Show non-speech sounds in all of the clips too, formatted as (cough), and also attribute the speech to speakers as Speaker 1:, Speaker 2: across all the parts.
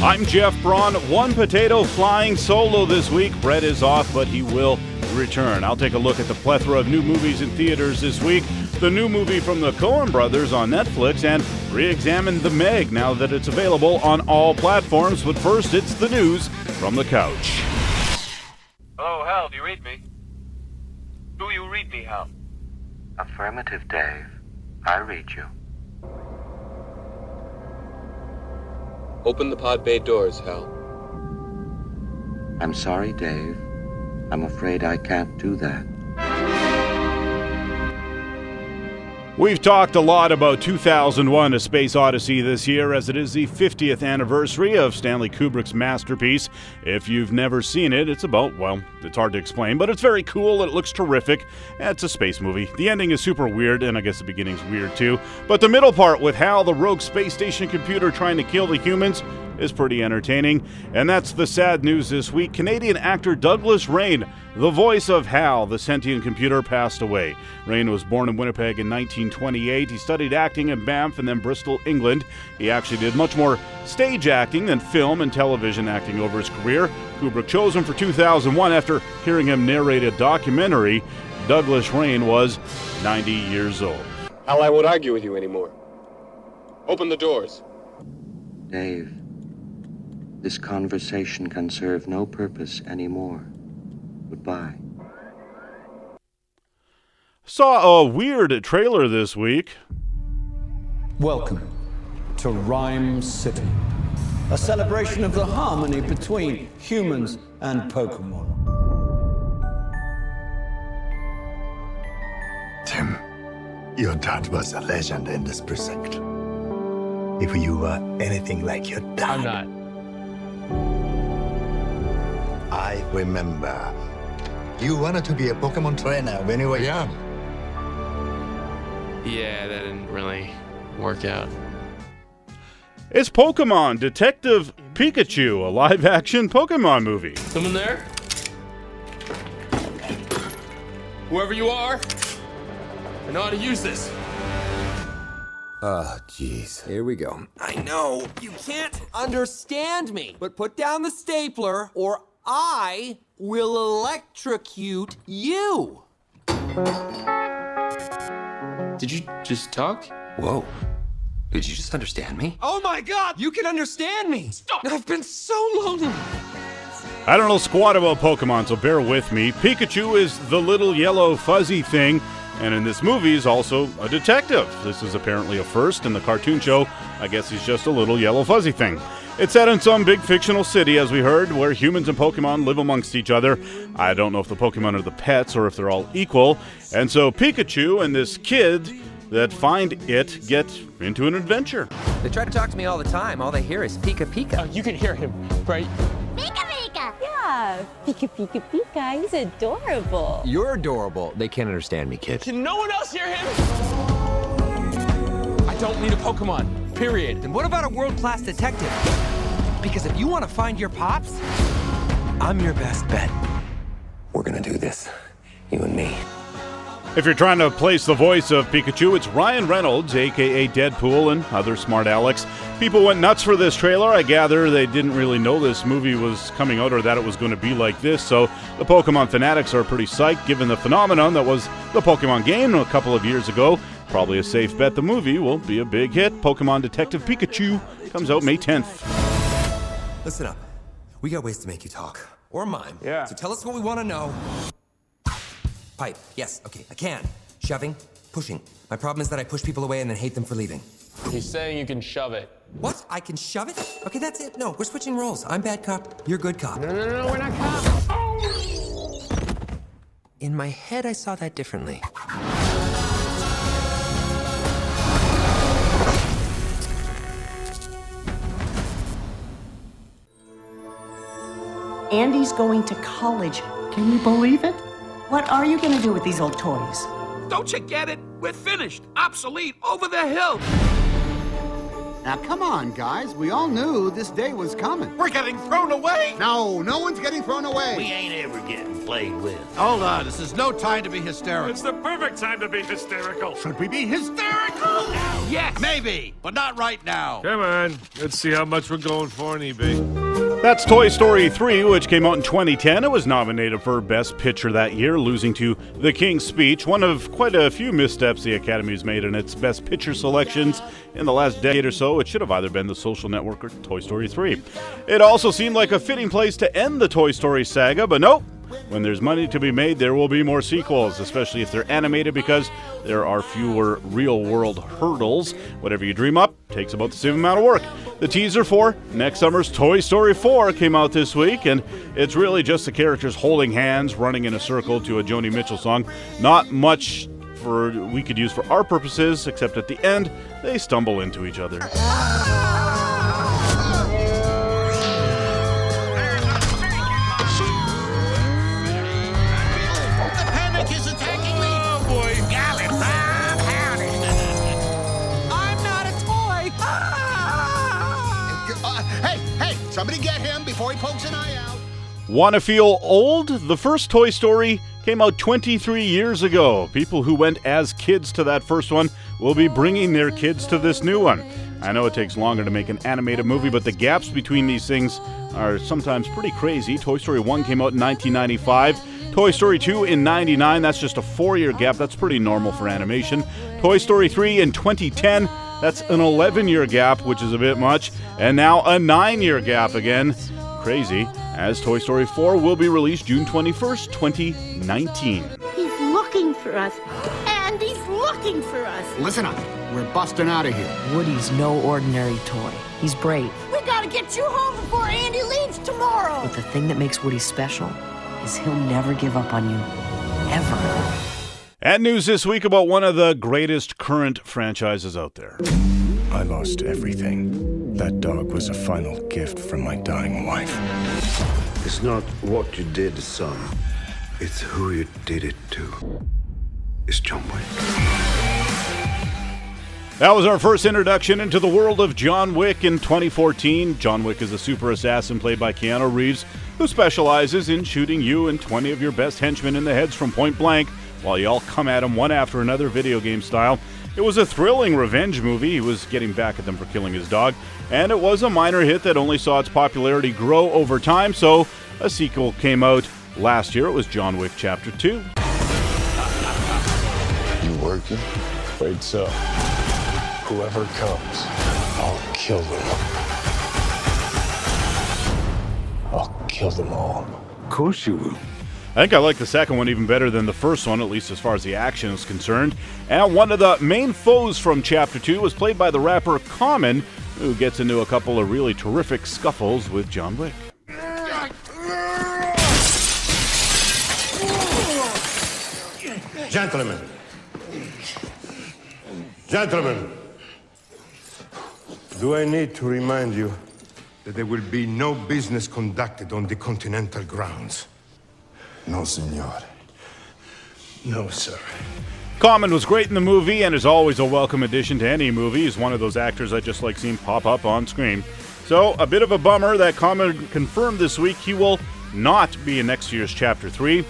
Speaker 1: I'm Jeff Braun. One potato flying solo this week. Brett is off, but he will return. I'll take a look at the plethora of new movies in theaters this week. The new movie from the Coen brothers on Netflix and re examine The Meg now that it's available on all platforms. But first, it's the news from the couch.
Speaker 2: Oh, Hal, do you read me? Do you read me, Hal?
Speaker 3: Affirmative, Dave. I read you.
Speaker 4: Open the pod bay doors, Hal.
Speaker 3: I'm sorry, Dave. I'm afraid I can't do that.
Speaker 1: We've talked a lot about 2001 A Space Odyssey this year as it is the 50th anniversary of Stanley Kubrick's masterpiece. If you've never seen it, it's about, well, it's hard to explain, but it's very cool. It looks terrific. It's a space movie. The ending is super weird, and I guess the beginning's weird too. But the middle part with Hal, the rogue space station computer trying to kill the humans, is pretty entertaining. And that's the sad news this week. Canadian actor Douglas Rain, the voice of Hal, the sentient computer, passed away. Rain was born in Winnipeg in 1928. He studied acting in Banff and then Bristol, England. He actually did much more stage acting than film and television acting over his career. Kubrick chose him for 2001 after hearing him narrate a documentary. Douglas Rain was 90 years old.
Speaker 4: Hal, I won't argue with you anymore. Open the doors.
Speaker 3: Dave, this conversation can serve no purpose anymore. Goodbye.
Speaker 1: Saw a weird trailer this week.
Speaker 5: Welcome to Ryme City, a celebration of the harmony between humans and Pokemon.
Speaker 6: Tim, your dad was a legend in this precinct. If you were anything like your dad.
Speaker 4: I'm not.
Speaker 6: I remember. You wanted to be a Pokemon trainer when you were young.
Speaker 7: Yeah, that didn't really work out.
Speaker 1: It's Pokemon Detective Pikachu, a live action Pokemon movie.
Speaker 7: Someone there? Whoever you are, I know how to use this.
Speaker 8: Oh, jeez. Here we go.
Speaker 9: I know you can't understand me, but put down the stapler or I will electrocute you.
Speaker 7: Did you just talk?
Speaker 8: Whoa. Did you just understand me?
Speaker 9: Oh my god, you can understand me. Stop. I've been so lonely.
Speaker 1: I don't know squat about Pokemon, so bear with me. Pikachu is the little yellow fuzzy thing, and in this movie is also a detective. This is apparently a first in the cartoon show. I guess he's just a little yellow fuzzy thing. It's set in some big fictional city, as we heard, where humans and Pokemon live amongst each other. I don't know if the Pokemon are the pets or if they're all equal. And so Pikachu and this kid that find it get into an adventure.
Speaker 10: They try to talk to me all the time. All they hear is Pika Pika.
Speaker 7: Uh, you can hear him, right?
Speaker 11: Pika Pika! Yeah, Pika Pika Pika. He's adorable.
Speaker 10: You're adorable. They can't understand me, kid.
Speaker 7: Can no one else hear him? I don't need a Pokemon, period.
Speaker 9: Then what about a world-class detective? Because if you want to find your pops, I'm your best bet.
Speaker 8: We're gonna do this. You and me.
Speaker 1: If you're trying to place the voice of Pikachu, it's Ryan Reynolds, aka Deadpool, and other smart Alex. People went nuts for this trailer. I gather they didn't really know this movie was coming out or that it was going to be like this, so the Pokemon fanatics are pretty psyched given the phenomenon that was the Pokemon game a couple of years ago. Probably a safe bet the movie will be a big hit. Pokemon Detective Pikachu comes out May 10th.
Speaker 9: Listen up. We got ways to make you talk. Or mime.
Speaker 7: Yeah.
Speaker 9: So tell us what we want to know. Pipe. Yes. Okay. I can. Shoving. Pushing. My problem is that I push people away and then hate them for leaving.
Speaker 7: He's saying you can shove it.
Speaker 9: What? I can shove it? Okay, that's it. No, we're switching roles. I'm bad cop. You're good cop.
Speaker 7: No, no, no, no we're not cops. Oh!
Speaker 9: In my head, I saw that differently.
Speaker 12: Andy's going to college. Can you believe it? What are you going to do with these old toys?
Speaker 13: Don't you get it? We're finished, obsolete, over the hill.
Speaker 14: Now, come on, guys. We all knew this day was coming.
Speaker 13: We're getting thrown away.
Speaker 14: No, no one's getting thrown away.
Speaker 13: We ain't ever getting played with.
Speaker 14: Hold on. This is no time to be hysterical.
Speaker 13: It's the perfect time to be hysterical.
Speaker 14: Should we be hysterical?
Speaker 13: Yes!
Speaker 15: Maybe, but not right now.
Speaker 16: Come on, let's see how much we're going for on eBay.
Speaker 1: That's Toy Story 3, which came out in 2010. It was nominated for Best Picture that year, losing to The King's Speech, one of quite a few missteps the Academy has made in its Best Picture selections in the last decade or so. It should have either been The Social Network or Toy Story 3. It also seemed like a fitting place to end the Toy Story saga, but nope. When there's money to be made, there will be more sequels, especially if they're animated because there are fewer real world hurdles. Whatever you dream up takes about the same amount of work. The teaser for next summer's Toy Story 4 came out this week, and it's really just the characters holding hands, running in a circle to a Joni Mitchell song. Not much for we could use for our purposes, except at the end, they stumble into each other. (laughs) Want to feel old? The first Toy Story came out 23 years ago. People who went as kids to that first one will be bringing their kids to this new one. I know it takes longer to make an animated movie, but the gaps between these things are sometimes pretty crazy. Toy Story 1 came out in 1995. Toy Story 2 in 99, that's just a four year gap. That's pretty normal for animation. Toy Story 3 in 2010, that's an 11 year gap, which is a bit much. And now a nine year gap again. Crazy, as Toy Story 4 will be released June 21st, 2019.
Speaker 17: He's looking for us. And he's looking for us.
Speaker 14: Listen up. We're busting out of here.
Speaker 18: Woody's no ordinary toy. He's brave.
Speaker 17: We gotta get you home before Andy leaves tomorrow.
Speaker 18: But the thing that makes Woody special is he'll never give up on you. Ever.
Speaker 1: And news this week about one of the greatest current franchises out there.
Speaker 19: I lost everything. That dog was a final gift from my dying wife.
Speaker 6: It's not what you did, son. It's who you did it to. It's John Wick.
Speaker 1: That was our first introduction into the world of John Wick in 2014. John Wick is a super assassin played by Keanu Reeves, who specializes in shooting you and 20 of your best henchmen in the heads from point blank while you all come at him one after another, video game style. It was a thrilling revenge movie. He was getting back at them for killing his dog, and it was a minor hit that only saw its popularity grow over time, so a sequel came out last year. It was John Wick Chapter 2.
Speaker 19: You working? Wait, so. Whoever comes, I'll kill them. I'll kill them all.
Speaker 6: Of course you will.
Speaker 1: I think I like the second one even better than the first one, at least as far as the action is concerned. And one of the main foes from Chapter 2 was played by the rapper Common, who gets into a couple of really terrific scuffles with John Wick.
Speaker 19: Gentlemen. Gentlemen. Do I need to remind you that there will be no business conducted on the Continental grounds?
Speaker 6: No, senor.
Speaker 19: No, sir.
Speaker 1: Common was great in the movie and is always a welcome addition to any movie. He's one of those actors I just like seeing pop up on screen. So, a bit of a bummer that Common confirmed this week he will not be in next year's Chapter 3.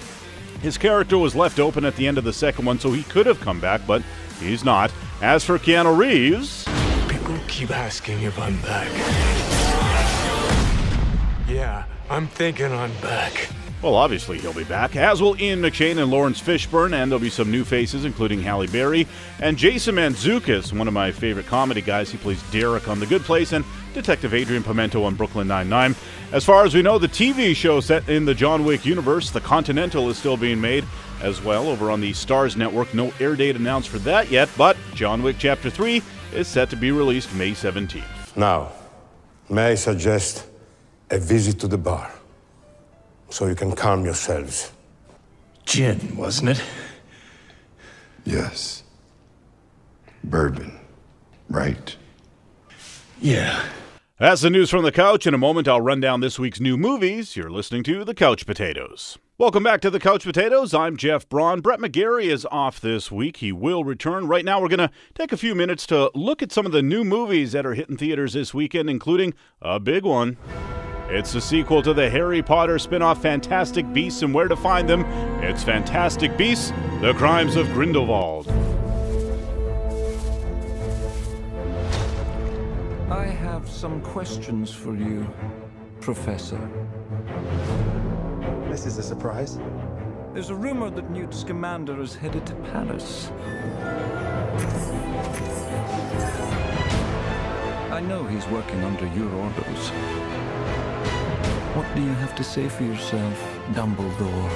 Speaker 1: His character was left open at the end of the second one, so he could have come back, but he's not. As for Keanu Reeves,
Speaker 19: People keep asking if I'm back. Yeah, I'm thinking I'm back.
Speaker 1: Well, obviously he'll be back, as will Ian McShane and Laurence Fishburne, and there'll be some new faces, including Halle Berry and Jason Mantzoukas, one of my favorite comedy guys. He plays Derek on The Good Place and Detective Adrian Pimento on Brooklyn Nine-Nine. As far as we know, the TV show set in the John Wick universe, The Continental, is still being made as well over on the Starz Network. No air date announced for that yet, but John Wick Chapter 3 is set to be released May 17th.
Speaker 19: Now, may I suggest a visit to the bar? So you can calm yourselves.
Speaker 6: Gin, wasn't it? Yes. Bourbon, right?
Speaker 19: Yeah.
Speaker 1: That's the news from the couch. In a moment, I'll run down this week's new movies. You're listening to The Couch Potatoes. Welcome back to The Couch Potatoes. I'm Jeff Braun. Brett McGarry is off this week. He will return. Right now, we're going to take a few minutes to look at some of the new movies that are hitting theaters this weekend, including a big one. It's the sequel to the Harry Potter spin off Fantastic Beasts and Where to Find Them. It's Fantastic Beasts The Crimes of Grindelwald.
Speaker 20: I have some questions for you, Professor.
Speaker 21: This is a surprise.
Speaker 20: There's a rumor that Newt Scamander is headed to Paris. I know he's working under your orders. What do you have to say for yourself, Dumbledore?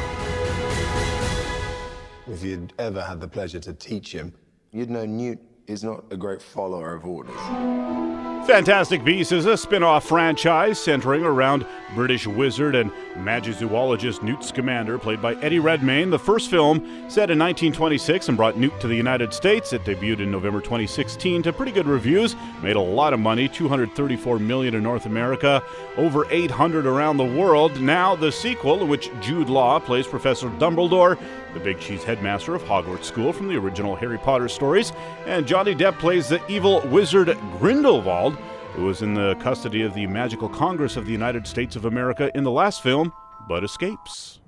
Speaker 21: If you'd ever had the pleasure to teach him, you'd know Newt is not a great follower of orders.
Speaker 1: Fantastic Beasts is a spin off franchise centering around British wizard and magizoologist Newt Scamander, played by Eddie Redmayne. The first film, set in 1926 and brought Newt to the United States, it debuted in November 2016 to pretty good reviews, made a lot of money 234 million in North America, over 800 around the world. Now, the sequel, in which Jude Law plays Professor Dumbledore, the Big Cheese headmaster of Hogwarts School from the original Harry Potter stories, and Johnny Depp plays the evil wizard Grindelwald, who was in the custody of the Magical Congress of the United States of America in the last film, but escapes.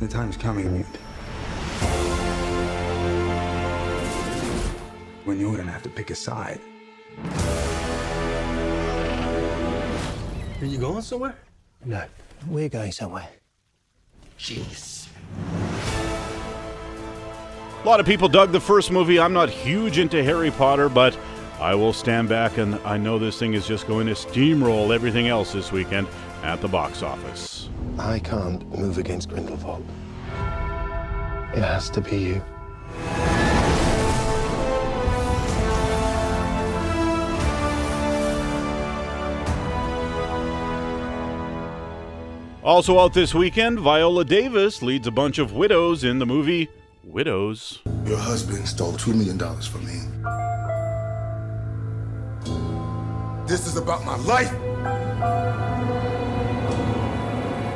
Speaker 21: The time's coming, Newt. When you're gonna have to pick a side.
Speaker 22: Are you going somewhere?
Speaker 21: No, we're going somewhere.
Speaker 22: Jeez.
Speaker 1: A lot of people dug the first movie. I'm not huge into Harry Potter, but I will stand back and I know this thing is just going to steamroll everything else this weekend at the box office.
Speaker 21: I can't move against Grindelwald. It has to be you.
Speaker 1: Also out this weekend, Viola Davis leads a bunch of widows in the movie Widows.
Speaker 23: Your husband stole $2 million from me. This is about my life.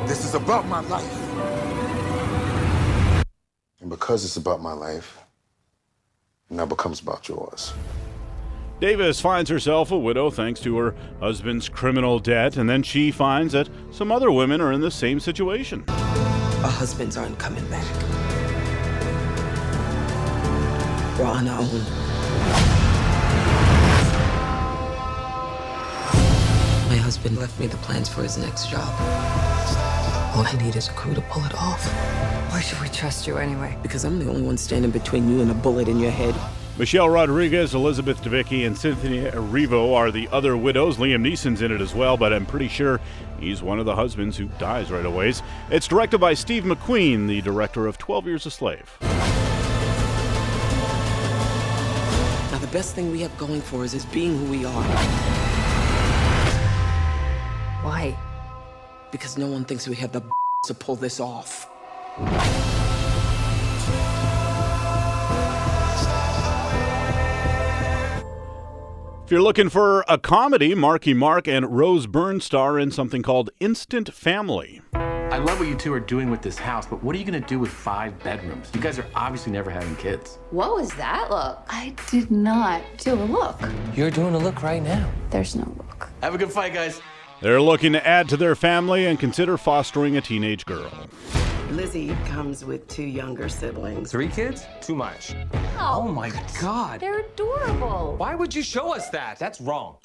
Speaker 23: This is about my life. And because it's about my life, it now becomes about yours.
Speaker 1: Davis finds herself a widow thanks to her husband's criminal debt, and then she finds that some other women are in the same situation.
Speaker 24: Our husbands aren't coming back. We're on our own. My husband left me the plans for his next job. All I need is a crew to pull it off.
Speaker 25: Why should we trust you anyway?
Speaker 24: Because I'm the only one standing between you and a bullet in your head.
Speaker 1: Michelle Rodriguez, Elizabeth Debicki, and Cynthia Erivo are the other widows. Liam Neeson's in it as well, but I'm pretty sure he's one of the husbands who dies right away. It's directed by Steve McQueen, the director of 12 Years a Slave.
Speaker 24: Best thing we have going for us is being who we are.
Speaker 25: Why?
Speaker 24: Because no one thinks we have the to pull this off.
Speaker 1: If you're looking for a comedy, Marky Mark and Rose Byrne star in something called Instant Family.
Speaker 26: I love what you two are doing with this house, but what are you going to do with five bedrooms? You guys are obviously never having kids.
Speaker 27: What was that look? I did not do a look.
Speaker 10: You're doing a look right now.
Speaker 27: There's no look.
Speaker 26: Have a good fight, guys.
Speaker 1: They're looking to add to their family and consider fostering a teenage girl.
Speaker 28: Lizzie comes with two younger siblings.
Speaker 10: Three kids? Too much.
Speaker 27: Oh,
Speaker 10: Oh my god.
Speaker 27: They're adorable.
Speaker 10: Why would you show us that? That's wrong.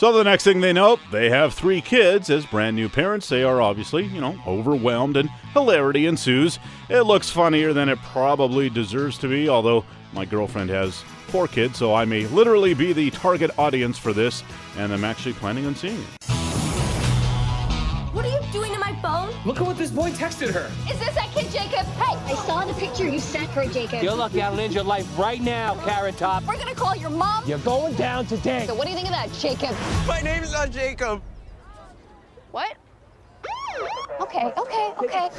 Speaker 1: So the next thing they know, they have three kids. As brand new parents, they are obviously, you know, overwhelmed and hilarity ensues. It looks funnier than it probably deserves to be, although my girlfriend has four kids, so I may literally be the target audience for this, and I'm actually planning on seeing it.
Speaker 10: Look at what this boy texted her.
Speaker 29: Is this that kid Jacob? Hey, I saw the picture you sent her, Jacob.
Speaker 10: You're lucky I'll end your life right now, Carrot Top.
Speaker 29: We're gonna call your mom.
Speaker 10: You're going down today.
Speaker 29: So what do you think of that, Jacob?
Speaker 10: My name's not Jacob.
Speaker 29: What? Okay, okay, okay.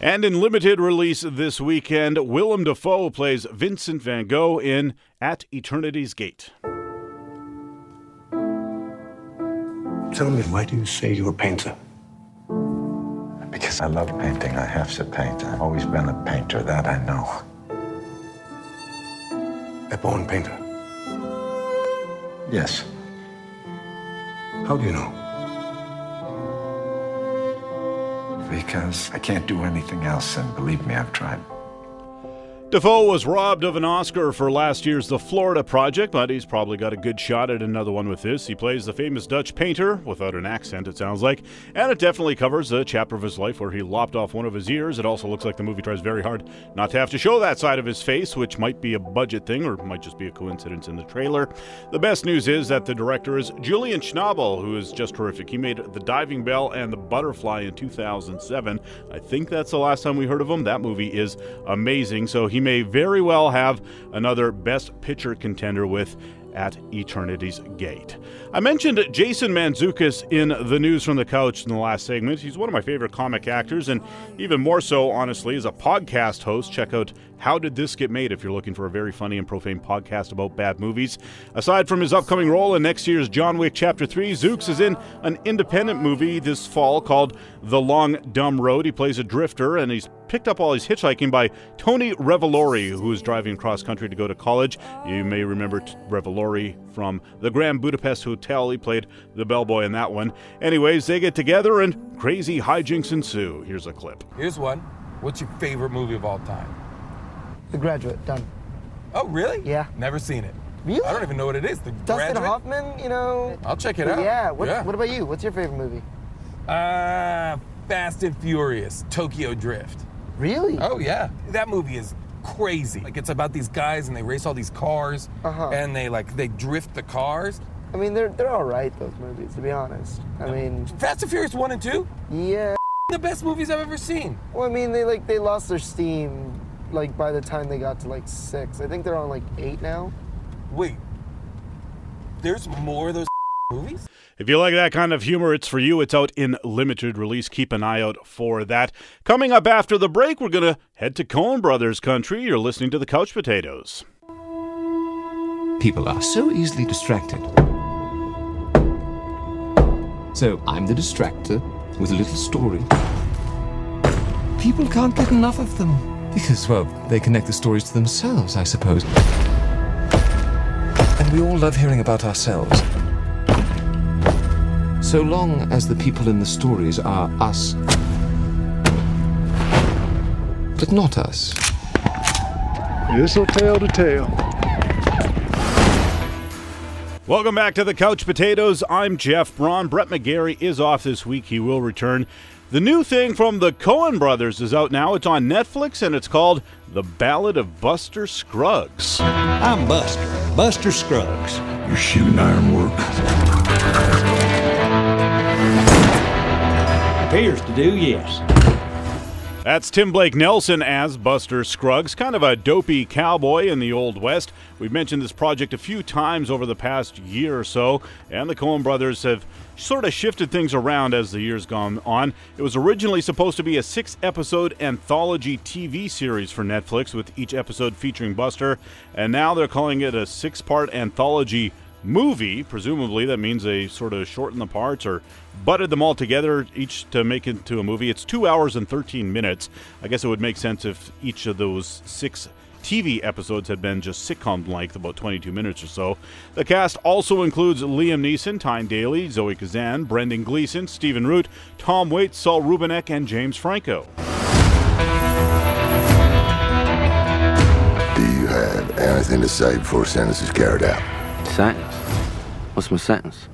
Speaker 1: And in limited release this weekend, Willem Dafoe plays Vincent van Gogh in At Eternity's Gate.
Speaker 21: Tell me, why do you say you're a painter?
Speaker 30: Because I love painting. I have to paint. I've always been a painter, that I know.
Speaker 21: A born painter.
Speaker 30: Yes.
Speaker 21: How do you know?
Speaker 30: Because I can't do anything else, and believe me, I've tried.
Speaker 1: Dafoe was robbed of an Oscar for last year's The Florida Project, but he's probably got a good shot at another one with this. He plays the famous Dutch painter, without an accent, it sounds like, and it definitely covers a chapter of his life where he lopped off one of his ears. It also looks like the movie tries very hard not to have to show that side of his face, which might be a budget thing or might just be a coincidence in the trailer. The best news is that the director is Julian Schnabel, who is just terrific. He made The Diving Bell and The Butterfly in 2007. I think that's the last time we heard of him. That movie is amazing, so he may very well have another Best Picture contender with at Eternity's Gate. I mentioned Jason Mantzoukas in the news from the couch in the last segment. He's one of my favorite comic actors, and even more so, honestly, as a podcast host. Check out How Did This Get Made if you're looking for a very funny and profane podcast about bad movies. Aside from his upcoming role in next year's John Wick Chapter 3, Zooks is in an independent movie this fall called The Long Dumb Road. He plays a drifter, and he's picked up all his hitchhiking by Tony Revolori, who is driving across country to go to college. You may remember Revolori from the Grand Budapest Hotel. He played the bellboy in that one. Anyways, they get together and crazy hijinks ensue. Here's a clip.
Speaker 31: Here's one. What's your favorite movie of all time?
Speaker 32: The Graduate. Done.
Speaker 31: Oh, really?
Speaker 32: Yeah.
Speaker 31: Never seen it.
Speaker 32: Really?
Speaker 31: I don't even know what it is. The
Speaker 32: Dustin
Speaker 31: Graduate?
Speaker 32: Hoffman, you know.
Speaker 31: I'll check it out.
Speaker 32: Yeah. What,
Speaker 31: Yeah.
Speaker 32: what about you? What's your favorite movie?
Speaker 31: Uh, Fast and Furious, Tokyo Drift.
Speaker 32: Really?
Speaker 31: Oh yeah, that movie is crazy. Like it's about these guys and they race all these cars,
Speaker 32: Uh-huh.
Speaker 31: and they like they drift the cars.
Speaker 32: I mean, they're they're all right. Those movies, to be honest. I mean,
Speaker 31: Fast and Furious one and two,
Speaker 32: yeah.
Speaker 31: the best movies I've ever seen.
Speaker 32: Well, I mean, they like they lost their steam, like by the time they got to like six. I think they're on like eight now.
Speaker 31: Wait, there's more of those (laughs) movies?
Speaker 1: If you like that kind of humor, it's for you. It's out in limited release. Keep an eye out for that. Coming up after the break, we're going to head to Coen Brothers country. You're listening to the Couch Potatoes.
Speaker 33: People are so easily distracted. So I'm the distractor with a little story. People can't get enough of them because, well, they connect the stories to themselves, I suppose. And we all love hearing about ourselves. So long as the people in the stories are us, but not us.
Speaker 34: This'll tell to tell.
Speaker 1: Welcome back to the Couch Potatoes. I'm Jeff Braun. Brett McGarry is off this week. He will return. The new thing from the Coen brothers is out now. It's on Netflix and it's called The Ballad of Buster Scruggs.
Speaker 35: I'm Buster, Buster Scruggs.
Speaker 34: Your shooting iron work.
Speaker 35: Appears to do, yes.
Speaker 1: That's Tim Blake Nelson as Buster Scruggs, kind of a dopey cowboy in the Old West. We've mentioned this project a few times over the past year or so, and the Coen brothers have sort of shifted things around as the years gone on. It was originally supposed to be a six episode anthology TV series for Netflix, with each episode featuring Buster, and now they're calling it a six part anthology movie. Presumably, that means they sort of shortened the parts or butted them all together, each to make it into a movie. It's two hours and 13 minutes. I guess it would make sense if each of those six TV episodes had been just sitcom length, about 22 minutes or so. The cast also includes Liam Neeson, Tyne Daly, Zoe Kazan, Brendan Gleeson, Stephen Root, Tom Waits, Saul Rubinek, and James Franco.
Speaker 36: Do you have anything to say before sentence is carried out?
Speaker 37: Sentence? What's my sentence?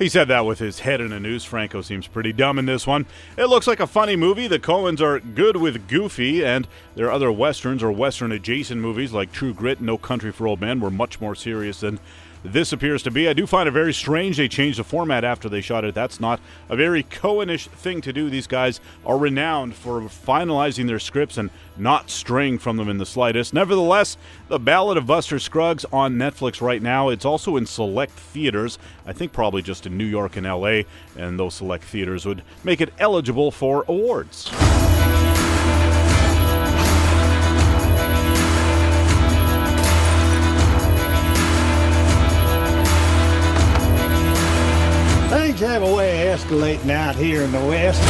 Speaker 1: He said that with his head in a noose. Franco seems pretty dumb in this one. It looks like a funny movie. The Coens are good with Goofy, and their other westerns or western adjacent movies like True Grit, No Country for Old Men were much more serious than this appears to be. I do find it very strange they changed the format after they shot it. That's not a very Coenish thing to do. These guys are renowned for finalizing their scripts and not straying from them in the slightest. Nevertheless, The Ballad of Buster Scruggs on Netflix right now. It's also in select theaters. I think probably just in New York and LA, and those select theaters would make it eligible for awards.
Speaker 35: Escalating out here in the West.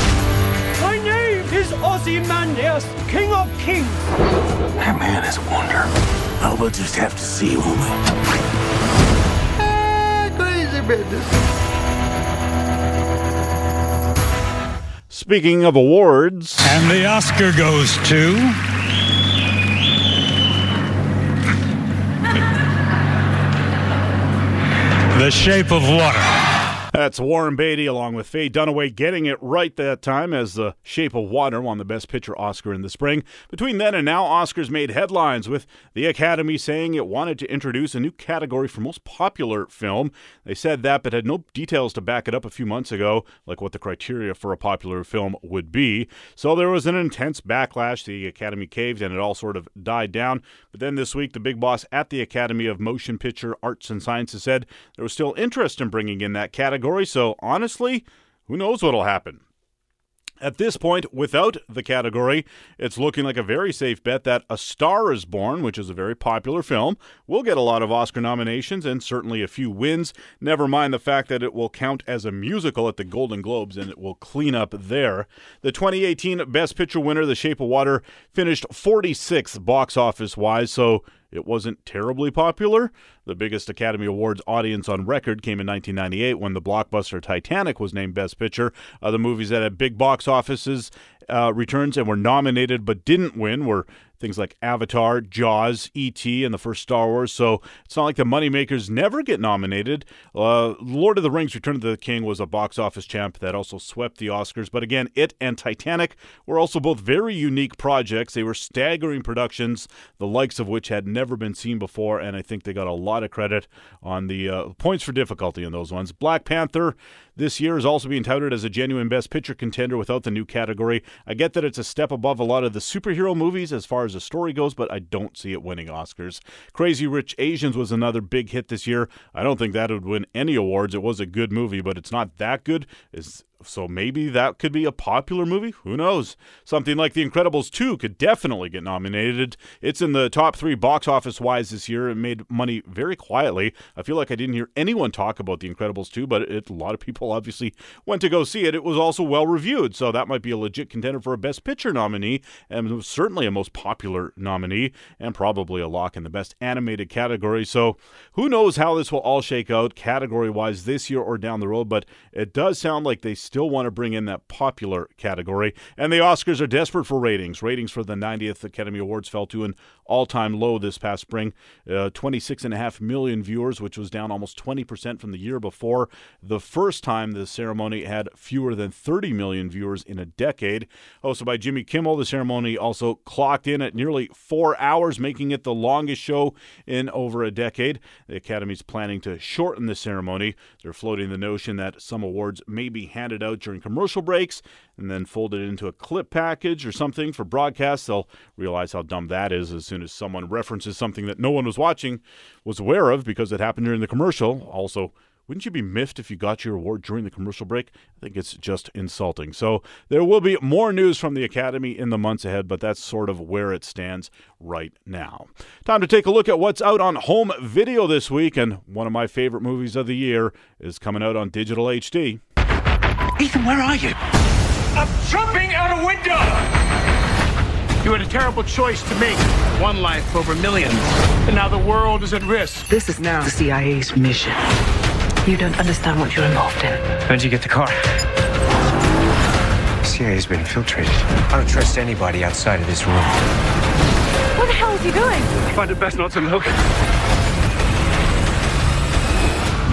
Speaker 10: My name is Ozymandias, King of Kings.
Speaker 35: That man is a wonder. Oh, we'll just have to see, won't we?
Speaker 34: Ah, crazy business.
Speaker 1: Speaking of awards.
Speaker 38: And the Oscar goes to. (laughs) The Shape of Water.
Speaker 1: That's Warren Beatty along with Faye Dunaway getting it right that time as The Shape of Water won the Best Picture Oscar in the spring. Between then and now, Oscars made headlines with the Academy saying it wanted to introduce a new category for most popular film. They said that, but had no details to back it up a few months ago, like what the criteria for a popular film would be. So there was an intense backlash. The Academy caved and it all sort of died down. But then this week, the big boss at the Academy of Motion Picture Arts and Sciences said there was still interest in bringing in that category category, so honestly, who knows what'll happen. At this point, without the category, it's looking like a very safe bet that A Star is Born, which is a very popular film, will get a lot of Oscar nominations and certainly a few wins. Never mind the fact that it will count as a musical at the Golden Globes and it will clean up there. The 2018 Best Picture winner, The Shape of Water, finished 46th box office wise, so it wasn't terribly popular. The biggest Academy Awards audience on record came in 1998 when the blockbuster Titanic was named Best Picture. Uh, the movies that had big box offices uh, returns and were nominated but didn't win were things like Avatar, Jaws, E.T., and the first Star Wars. So it's not like the moneymakers never get nominated. Uh, Lord of the Rings Return of the King was a box office champ that also swept the Oscars. But again, it and Titanic were also both very unique projects. They were staggering productions, the likes of which had never been seen before. And I think they got a lot of credit on the uh, points for difficulty in those ones. Black Panther this year is also being touted as a genuine Best Picture contender without the new category. I get that it's a step above a lot of the superhero movies as far as the story goes, but I don't see it winning Oscars. Crazy Rich Asians was another big hit this year. I don't think that would win any awards. It was a good movie, but it's not that good. Is so maybe that could be a popular movie. Who knows? Something like The Incredibles 2 could definitely get nominated. It's in the top three box office wise this year and made money very quietly. I feel like I didn't hear anyone talk about The Incredibles 2, but it, a lot of people obviously went to go see it. It was also well reviewed, so that might be a legit contender for a Best Picture nominee, and certainly a most popular nominee, and probably a lock in the Best Animated category. So who knows how this will all shake out category wise this year or down the road, but it does sound like they still want to bring in that popular category. And the Oscars are desperate for ratings. Ratings for the 90th Academy Awards fell to an all time low this past spring uh, 26.5 million viewers, which was down almost 20% from the year before. The first time the ceremony had fewer than 30 million viewers in a decade. Hosted by Jimmy Kimmel, the ceremony also clocked in at nearly four hours, making it the longest show in over a decade. The Academy's planning to shorten the ceremony. They're floating the notion that some awards may be handed out during commercial breaks and then folded into a clip package or something for broadcast. They'll realize how dumb that is as soon as someone references something that no one was watching, was aware of because it happened during the commercial. Also, wouldn't you be miffed if you got your award during the commercial break? I think it's just insulting. So there will be more news from the Academy in the months ahead, but that's sort of where it stands right now. Time to take a look at what's out on home video this week, and one of my favorite movies of the year is coming out on digital HD.
Speaker 22: Ethan, where are you?
Speaker 10: I'm jumping out a window!
Speaker 22: You had a terrible choice to make. One life over millions. And now the world is at risk.
Speaker 28: This is now the CIA's mission. You don't understand what you're involved in.
Speaker 22: Where'd you get the car?
Speaker 39: CIA's been infiltrated. I don't trust anybody outside of this room.
Speaker 28: What the hell is he doing?
Speaker 22: I find it best not to look.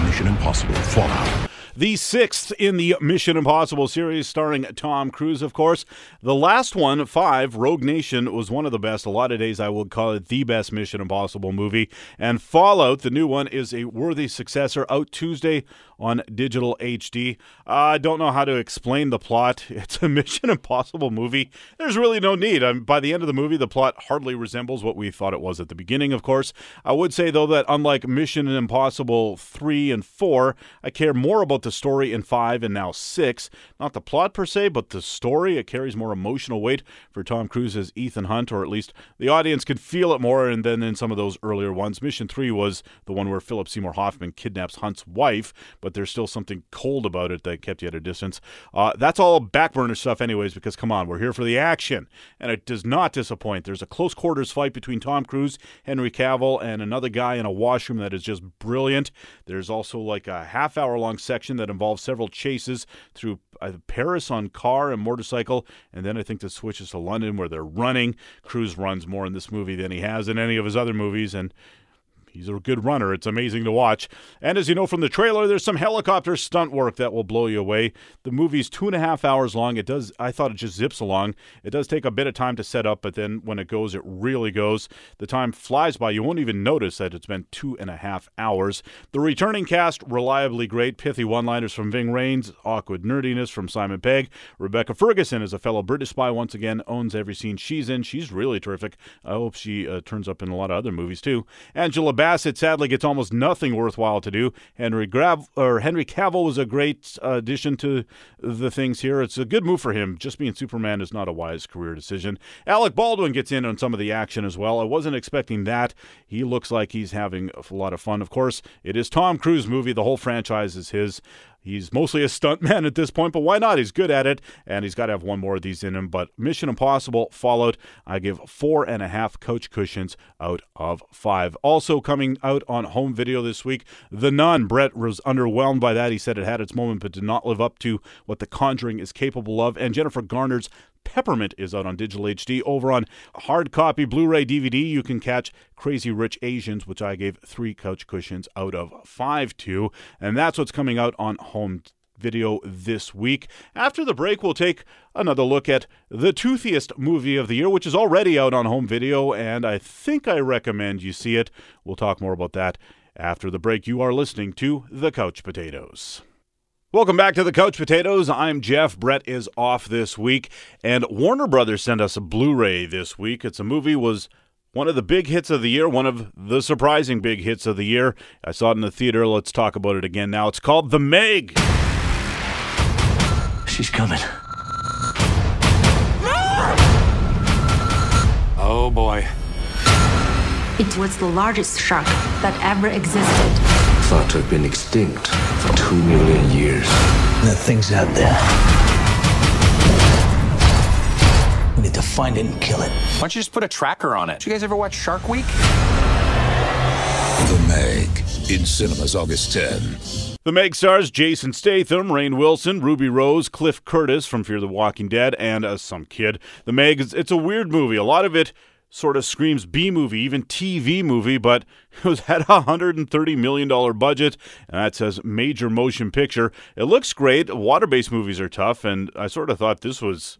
Speaker 34: Mission Impossible Fallout.
Speaker 1: The sixth in the Mission Impossible series, starring Tom Cruise, of course. The last one, five, Rogue Nation, was one of the best. A lot of days I would call it the best Mission Impossible movie. And Fallout, the new one, is a worthy successor, out Tuesday on digital HD. I uh, don't know how to explain the plot. (laughs) It's a Mission Impossible movie. There's really no need. Um, by the end of the movie, the plot hardly resembles what we thought it was at the beginning, of course. I would say, though, that unlike Mission Impossible 3 and 4, I care more about the story in 5 and now 6. Not the plot per se, but the story. It carries more emotional weight for Tom Cruise as Ethan Hunt, or at least the audience could feel it more and than in some of those earlier ones. Mission 3 was the one where Philip Seymour Hoffman kidnaps Hunt's wife, but there's still something cold about it that kept you at a distance. Uh, that's all back burner stuff, anyways, because come on, we're here for the action, and it does not disappoint. There's a close quarters fight between Tom Cruise, Henry Cavill, and another guy in a washroom that is just brilliant. There's also like a half hour long section that involves several chases through uh, Paris on car and motorcycle, and then I think it switches to London where they're running. Cruise runs more in this movie than he has in any of his other movies, and He's a good runner. It's amazing to watch. And as you know from the trailer, there's some helicopter stunt work that will blow you away. The movie's two and a half hours long. It does. I thought it just zips along. It does take a bit of time to set up, but then when it goes, it really goes. The time flies by. You won't even notice that it's been two and a half hours. The returning cast reliably great. Pithy one-liners from Ving Rhames, awkward nerdiness from Simon Pegg. Rebecca Ferguson is a fellow British spy once again owns every scene she's in. She's really terrific. I hope she uh, turns up in a lot of other movies too. Angela Bassett sadly gets almost nothing worthwhile to do. Henry Grav or Henry Cavill was a great uh, addition to the things here. It's a good move for him. Just being Superman is not a wise career decision. Alec Baldwin gets in on some of the action as well. I wasn't expecting that. He looks like he's having a lot of fun. Of course, it is Tom Cruise movie. The whole franchise is his. He's mostly a stuntman (laughs) at this point, but why not? He's good at it, and he's got to have one more of these in him. But Mission Impossible Fallout, I give four and a half coach cushions out of five. Also coming out on home video this week, The Nun. Brett was underwhelmed by that. He said it had its moment, but did not live up to what The Conjuring is capable of. And Jennifer Garner's Peppermint is out on digital HD. Over on hard copy Blu ray DVD, you can catch Crazy Rich Asians, which I gave three couch cushions out of five to. And that's what's coming out on home video this week. After the break, we'll take another look at the toothiest movie of the year, which is already out on home video, and I think I recommend you see it. We'll talk more about that after the break. You are listening to The Couch Potatoes. Welcome back to the Couch Potatoes. I'm Jeff. Brett is off this week, and Warner Brothers sent us a Blu-ray this week. It's a movie was one of the big hits of the year, one of the surprising big hits of the year. I saw it in the theater. Let's talk about it again now. It's called The Meg.
Speaker 35: She's coming. Oh boy.
Speaker 40: It was the largest shark that ever existed.
Speaker 35: Thought to have been extinct for two million years.
Speaker 41: The thing's out there. We need to find it and kill it.
Speaker 42: Why don't you just put a tracker on it? Did you guys ever watch Shark Week?
Speaker 34: The Meg in cinemas August 10.
Speaker 1: The Meg stars Jason Statham, Rainn Wilson, Ruby Rose, Cliff Curtis from Fear the Walking Dead, and uh, some kid. The Meg, it's a weird movie. A lot of it sort of screams B movie, even TV movie, but (laughs) it was had a $130 million budget, and that says major motion picture. It looks great. Water based movies are tough, and I sort of thought this was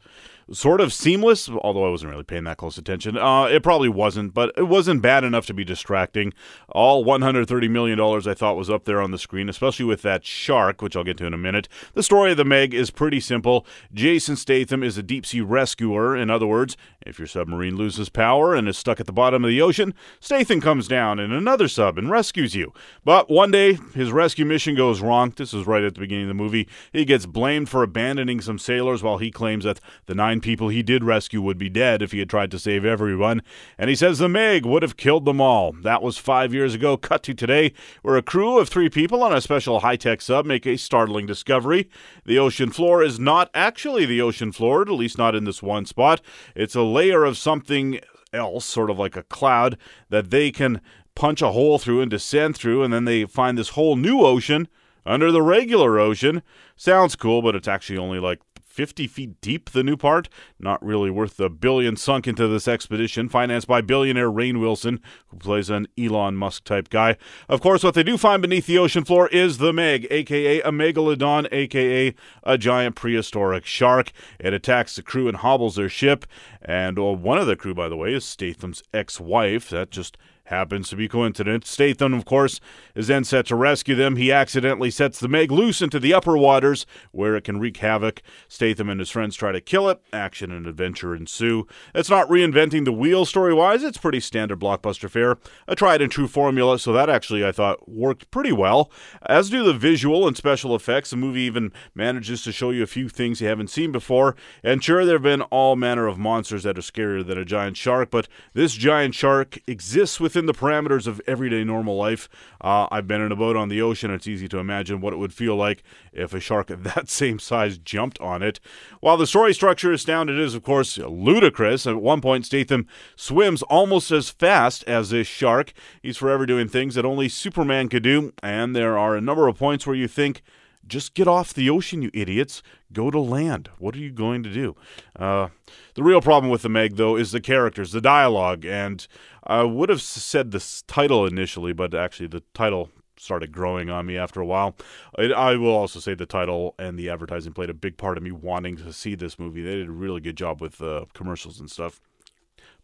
Speaker 1: sort of seamless, although I wasn't really paying that close attention. Uh, it probably wasn't, but it wasn't bad enough to be distracting. All $130 million I thought was up there on the screen, especially with that shark, which I'll get to in a minute. The story of the Meg is pretty simple. Jason Statham is a deep sea rescuer. In other words, if your submarine loses power and is stuck at the bottom of the ocean, Statham comes down in another sub and rescues you. But one day, his rescue mission goes wrong. This is right at the beginning of the movie. He gets blamed for abandoning some sailors while he claims that the nine people he did rescue would be dead if he had tried to save everyone. And he says the Meg would have killed them all. That was five years ago. Cut to today, where a crew of three people on a special high tech sub make a startling discovery. The ocean floor is not actually the ocean floor, at least not in this one spot. It's a layer of something else, sort of like a cloud, that they can punch a hole through and descend through, and then they find this whole new ocean under the regular ocean. Sounds cool, but it's actually only like 50 feet deep, the new part. Not really worth the billion sunk into this expedition, financed by billionaire Rainn Wilson, who plays an Elon Musk type guy. Of course, what they do find beneath the ocean floor is the Meg, aka a megalodon, aka a giant prehistoric shark. It attacks the crew and hobbles their ship. And uh, one of the crew, by the way, is Statham's ex wife. That just Happens to be coincidence. Statham, of course, is then set to rescue them. He accidentally sets the Meg loose into the upper waters, where it can wreak havoc. Statham and his friends try to kill it. Action and adventure ensue. It's not reinventing the wheel story wise, it's pretty standard blockbuster fare. A tried and true formula, so that actually I thought worked pretty well. As do the visual and special effects. The movie even manages to show you a few things you haven't seen before. And sure, there have been all manner of monsters that are scarier than a giant shark, but this giant shark exists within within the parameters of everyday normal life. Uh, I've been in a boat on the ocean. It's easy to imagine what it would feel like if a shark (laughs) that same size jumped on it. While the story structure is sound, it is, of course, ludicrous. At one point, Statham swims almost as fast as this shark. He's forever doing things that only Superman could do, and there are a number of points where you think, just get off the ocean, you idiots. Go to land. What are you going to do? Uh, the real problem with the Meg, though, is the characters, the dialogue, and I would have said this title initially, but actually the title started growing on me after a while. I, will also say the title and the advertising played a big part of me wanting to see this movie. They did a really good job with uh, commercials and stuff.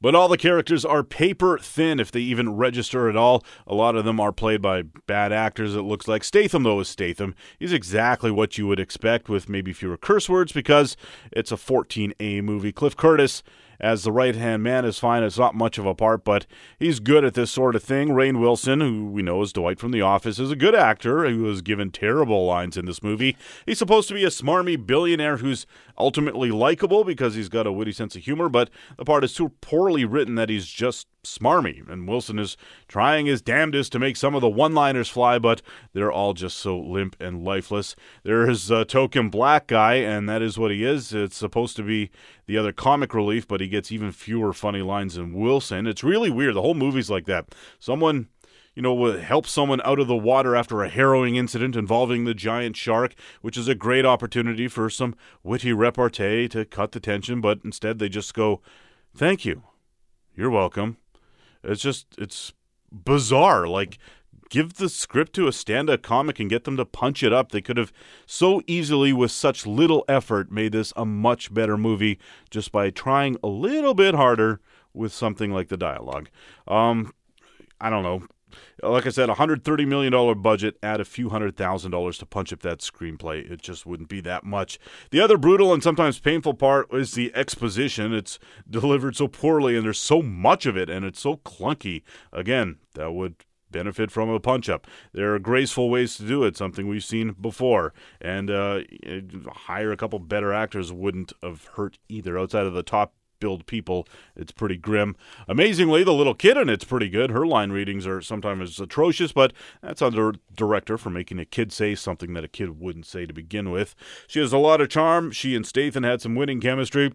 Speaker 1: But all the characters are paper thin if they even register at all. A lot of them are played by bad actors, it looks like. Statham, though, is Statham. He's exactly what you would expect with maybe fewer curse words because it's a 14A movie. Cliff Curtis as the right hand man is fine. It's not much of a part, but he's good at this sort of thing. Rainn Wilson, who we know is Dwight from The Office, is a good actor who was given terrible lines in this movie. He's supposed to be a smarmy billionaire who's ultimately likable because he's got a witty sense of humor, but the part is so poorly written that he's just smarmy. And Wilson is trying his damnedest to make some of the one liners fly, but they're all just so limp and lifeless. There is a token black guy, and that is what he is. It's supposed to be the other comic relief, but he gets even fewer funny lines than Wilson. It's really weird. The whole movie's like that. Someone you know, help someone out of the water after a harrowing incident involving the giant shark, which is a great opportunity for some witty repartee to cut the tension, but instead they just go, Thank you. You're welcome. It's just, it's bizarre. Like, give the script to a stand up comic and get them to punch it up. They could have so easily, with such little effort, made this a much better movie just by trying a little bit harder with something like the dialogue. Um, I don't know. Like I said, a hundred thirty million dollar budget, add a few hundred thousand dollars to punch up that screenplay. It just wouldn't be that much. The other brutal and sometimes painful part is the exposition. It's delivered so poorly, and there's so much of it, and it's so clunky. Again, that would benefit from a punch up. There are graceful ways to do it, something we've seen before. And uh, hire a couple better actors wouldn't have hurt either. Outside of the top build people. It's pretty grim. Amazingly, the little kid in it's pretty good. Her line readings are sometimes atrocious, but that's the director for making a kid say something that a kid wouldn't say to begin with. She has a lot of charm. She and Statham had some winning chemistry.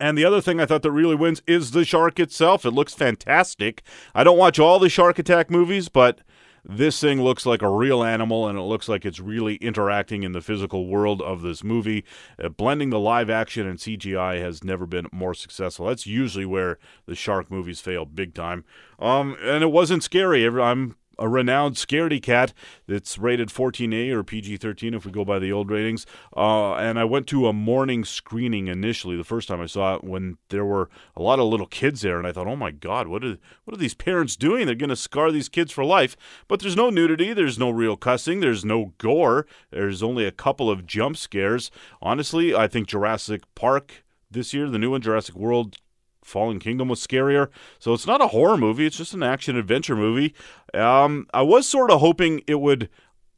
Speaker 1: And the other thing I thought that really wins is the shark itself. It looks fantastic. I don't watch all the Shark Attack movies, but this thing looks like a real animal, and it looks like it's really interacting in the physical world of this movie. Uh, blending the live action and CGI has never been more successful. That's usually where the shark movies fail big time. Um, and it wasn't scary. I'm a renowned scaredy cat that's rated 14A or PG 13 if we go by the old ratings. Uh, and I went to a morning screening initially the first time I saw it when there were a lot of little kids there. And I thought, oh my God, what are, what are these parents doing? They're going to scar these kids for life. But there's no nudity, there's no real cussing, there's no gore, there's only a couple of jump scares. Honestly, I think Jurassic Park this year, the new one, Jurassic World Fallen Kingdom was scarier. So it's not a horror movie, it's just an action adventure movie. Um, I was sort of hoping it would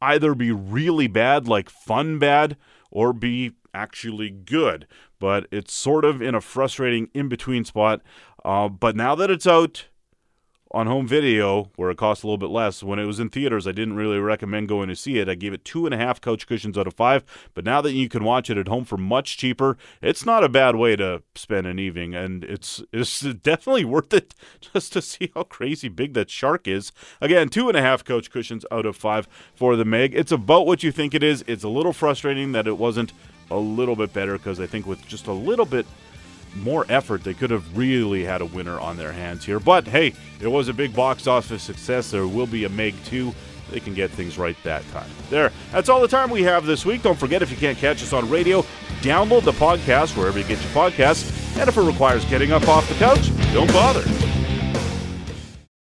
Speaker 1: either be really bad, like fun bad, or be actually good. But it's sort of in a frustrating in between spot. Uh, but now that it's out, on home video, where it costs a little bit less. When it was in theaters, I didn't really recommend going to see it. I gave it two and a half couch cushions out of five. But now that you can watch it at home for much cheaper, it's not a bad way to spend an evening, and it's it's (laughs) definitely worth it just to see how crazy big that shark is. Again, two and a half couch cushions out of five for the Meg. It's about what you think it is. It's a little frustrating that it wasn't a little bit better because I think with just a little bit more effort, they could have really had a winner on their hands here. But hey, it was a big box office success. There will be a Meg 2. They can get things right that time. There. That's all the time we have this week. Don't forget, if you can't catch us on radio, download the podcast wherever you get your podcasts. And if it requires getting up off the couch, don't bother.